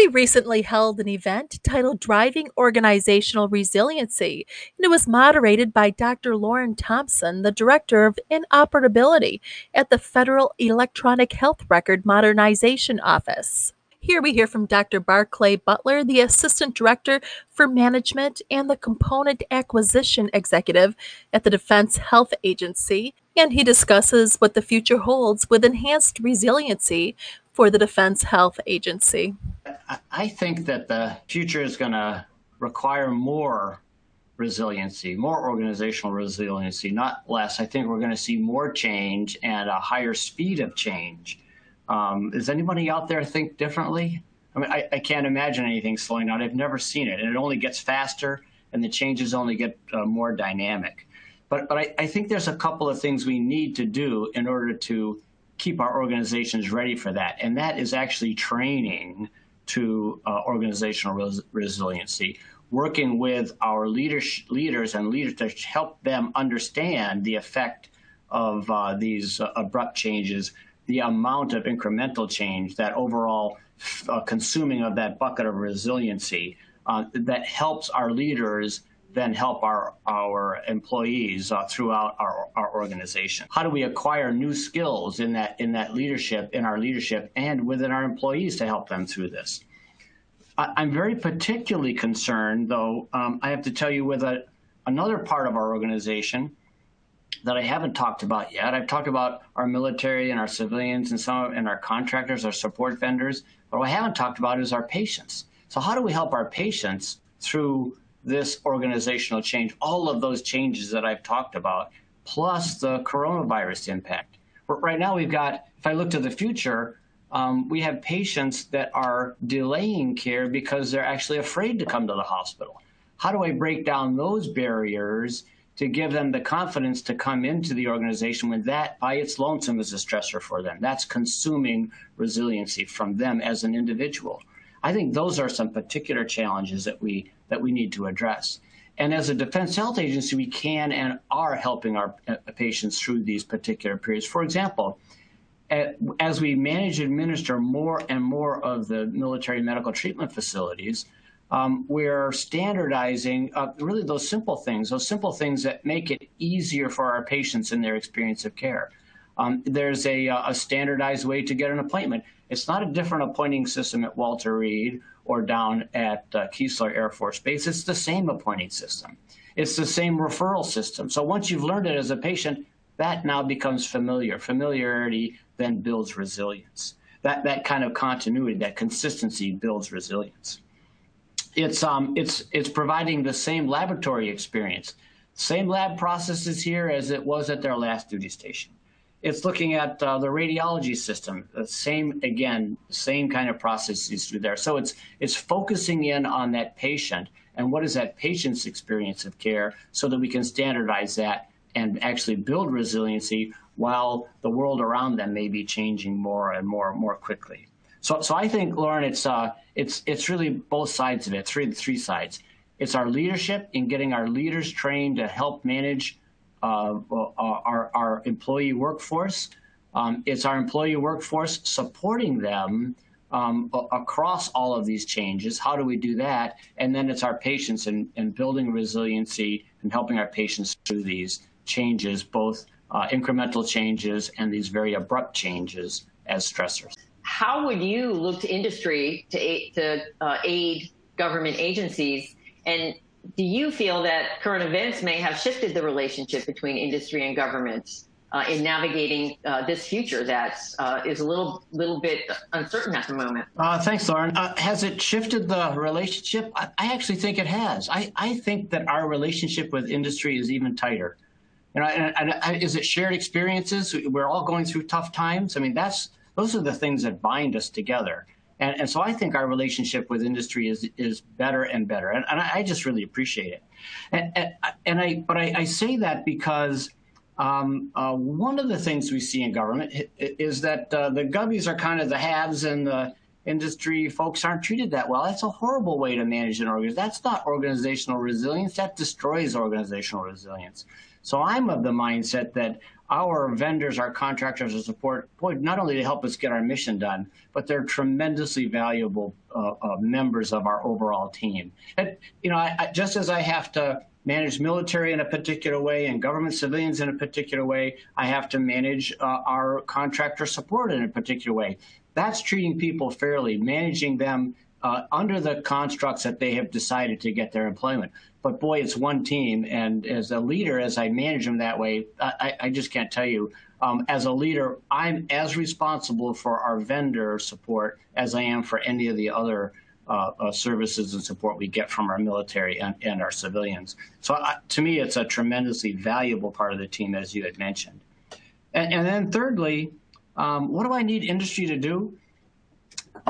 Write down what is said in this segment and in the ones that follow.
We recently held an event titled Driving Organizational Resiliency, and it was moderated by Dr. Lauren Thompson, the Director of Interoperability at the Federal Electronic Health Record Modernization Office. Here we hear from Dr. Barclay Butler, the Assistant Director for Management and the Component Acquisition Executive at the Defense Health Agency, and he discusses what the future holds with enhanced resiliency for the Defense Health Agency. I think that the future is going to require more resiliency, more organizational resiliency, not less. I think we're going to see more change and a higher speed of change. Um, does anybody out there think differently? I mean, I, I, can't imagine anything slowing down. I've never seen it, and it only gets faster, and the changes only get uh, more dynamic. But, but I, I think there's a couple of things we need to do in order to keep our organizations ready for that, and that is actually training to uh, organizational res resiliency, working with our leaders, leaders and leaders to help them understand the effect of uh, these uh, abrupt changes the amount of incremental change, that overall uh, consuming of that bucket of resiliency uh, that helps our leaders then help our, our employees uh, throughout our, our organization. How do we acquire new skills in that, in that leadership, in our leadership, and within our employees to help them through this? I, am very particularly concerned, though, um, I have to tell you, with a, another part of our organization that I haven't talked about yet. I've talked about our military and our civilians and some and our contractors, our support vendors. But what I haven't talked about is our patients. So how do we help our patients through this organizational change, all of those changes that I've talked about, plus the coronavirus impact? Right now we've got, if I look to the future, um, we have patients that are delaying care because they're actually afraid to come to the hospital. How do I break down those barriers to give them the confidence to come into the organization when that by its lonesome is a stressor for them. That's consuming resiliency from them as an individual. I think those are some particular challenges that we that we need to address. And as a defense health agency, we can and are helping our uh, patients through these particular periods. For example, as we manage and administer more and more of the military medical treatment facilities, um, we're standardizing uh, really those simple things, those simple things that make it easier for our patients in their experience of care. Um, there's a, uh, a, standardized way to get an appointment. It's not a different appointing system at Walter Reed or down at uh, Keesler Air Force Base. It's the same appointing system. It's the same referral system. So once you've learned it as a patient, that now becomes familiar. Familiarity then builds resilience. That, that kind of continuity, that consistency builds resilience it's um, it's it's providing the same laboratory experience, same lab processes here as it was at their last duty station. It's looking at uh, the radiology system, the same again, same kind of processes through there. So it's it's focusing in on that patient and what is that patient's experience of care, so that we can standardize that and actually build resiliency while the world around them may be changing more and more and more quickly. So, so I think, Lauren, it's uh, it's it's really both sides of it, three three sides. It's our leadership in getting our leaders trained to help manage our our employee workforce. Um, it's our employee workforce supporting them um, across all of these changes. How do we do that? And then it's our patients and, and building resiliency and helping our patients through these changes, both uh, incremental changes and these very abrupt changes as stressors how would you look to industry to aid, uh, government agencies? Do you feel that current events may have shifted the relationship between industry and government uh, in navigating uh, this future that uh, is a little little bit uncertain at the moment? Uh, thanks, Lauren. Uh, has it shifted the relationship? I, I, actually think it has. I, I think that our relationship with industry is even tighter. You know, and, and, is it shared experiences? We're all going through tough times. I mean, that's those are the things that bind us together. And, and so I think our relationship with industry is is better and better, and, and I just really appreciate it. And, and, I, but I, I, say that because um, uh, one of the things we see in government is that uh, the gubbies are kind of the haves and the industry folks aren't treated that well. That's a horrible way to manage an organization. That's not organizational resilience. That destroys organizational resilience. So I'm of the mindset that our vendors, our contractors, and support, boy, not only to help us get our mission done, but they're tremendously valuable uh, uh, members of our overall team. And, you know, I, I, just as I have to manage military in a particular way and government civilians in a particular way, I have to manage uh, our contractor support in a particular way. That's treating people fairly, managing them uh, under the constructs that they have decided to get their employment. But boy, it's one team, and as a leader, as I manage them that way, I, I just can't tell you. Um, as a leader, I'm as responsible for our vendor support as I am for any of the other uh, uh, services and support we get from our military and, and our civilians. So uh, to me, it's a tremendously valuable part of the team, as you had mentioned. And, and then thirdly, um, what do I need industry to do?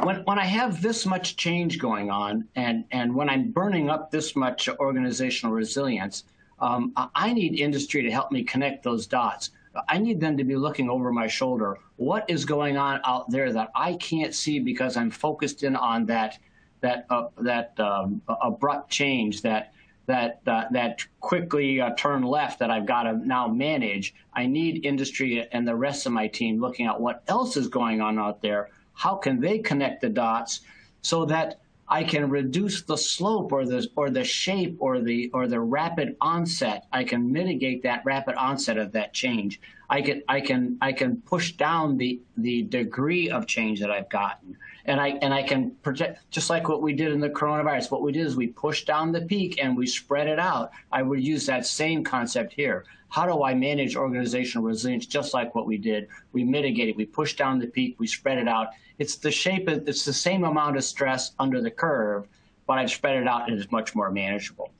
When, when I have this much change going on and, and when I'm burning up this much organizational resilience, um, I need industry to help me connect those dots. I need them to be looking over my shoulder. What is going on out there that I can't see because I'm focused in on that that uh, that um, abrupt change that that uh, that quickly uh, turn left that I've got to now manage. I need industry and the rest of my team looking at what else is going on out there how can they connect the dots so that I can reduce the slope or the or the shape or the or the rapid onset. I can mitigate that rapid onset of that change. I can I can I can push down the the degree of change that I've gotten. And I and I can project just like what we did in the coronavirus. What we did is we pushed down the peak and we spread it out. I would use that same concept here. How do I manage organizational resilience just like what we did? We mitigate it. We push down the peak, we spread it out, it's the shape, of, it's the same amount of stress under the curve, but I've spread it out and it's much more manageable.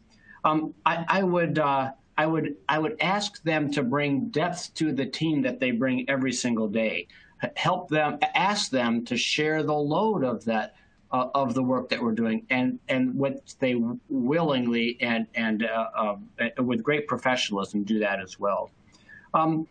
Um, I, I, would, uh, I would, I would ask them to bring depth to the team that they bring every single day. Help them, ask them to share the load of that, uh, of the work that we're doing, and and what they willingly and and uh, uh, with great professionalism do that as well. Um,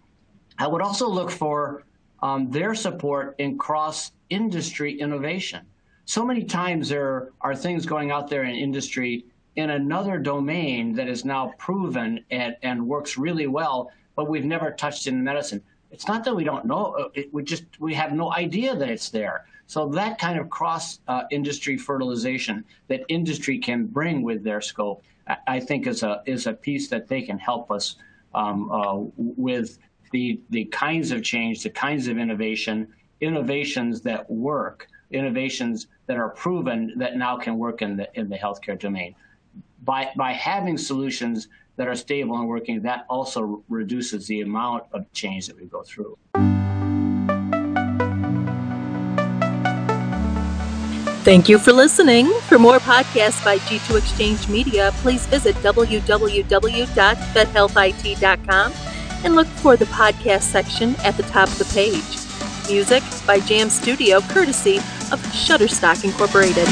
I would also look for um, their support in cross industry innovation. So many times there are things going out there in industry in another domain that is now proven and, and works really well, but we've never touched in medicine. It's not that we don't know, uh, it, we just, we have no idea that it's there. So that kind of cross uh, industry fertilization that industry can bring with their scope, I, I think is a, is a piece that they can help us um, uh, with the, the kinds of change, the kinds of innovation, innovations that work, innovations that are proven that now can work in the, in the healthcare domain. By, by having solutions that are stable and working, that also reduces the amount of change that we go through. Thank you for listening. For more podcasts by G2 Exchange Media, please visit www.fedhealthit.com and look for the podcast section at the top of the page. Music by Jam Studio, courtesy of Shutterstock Incorporated.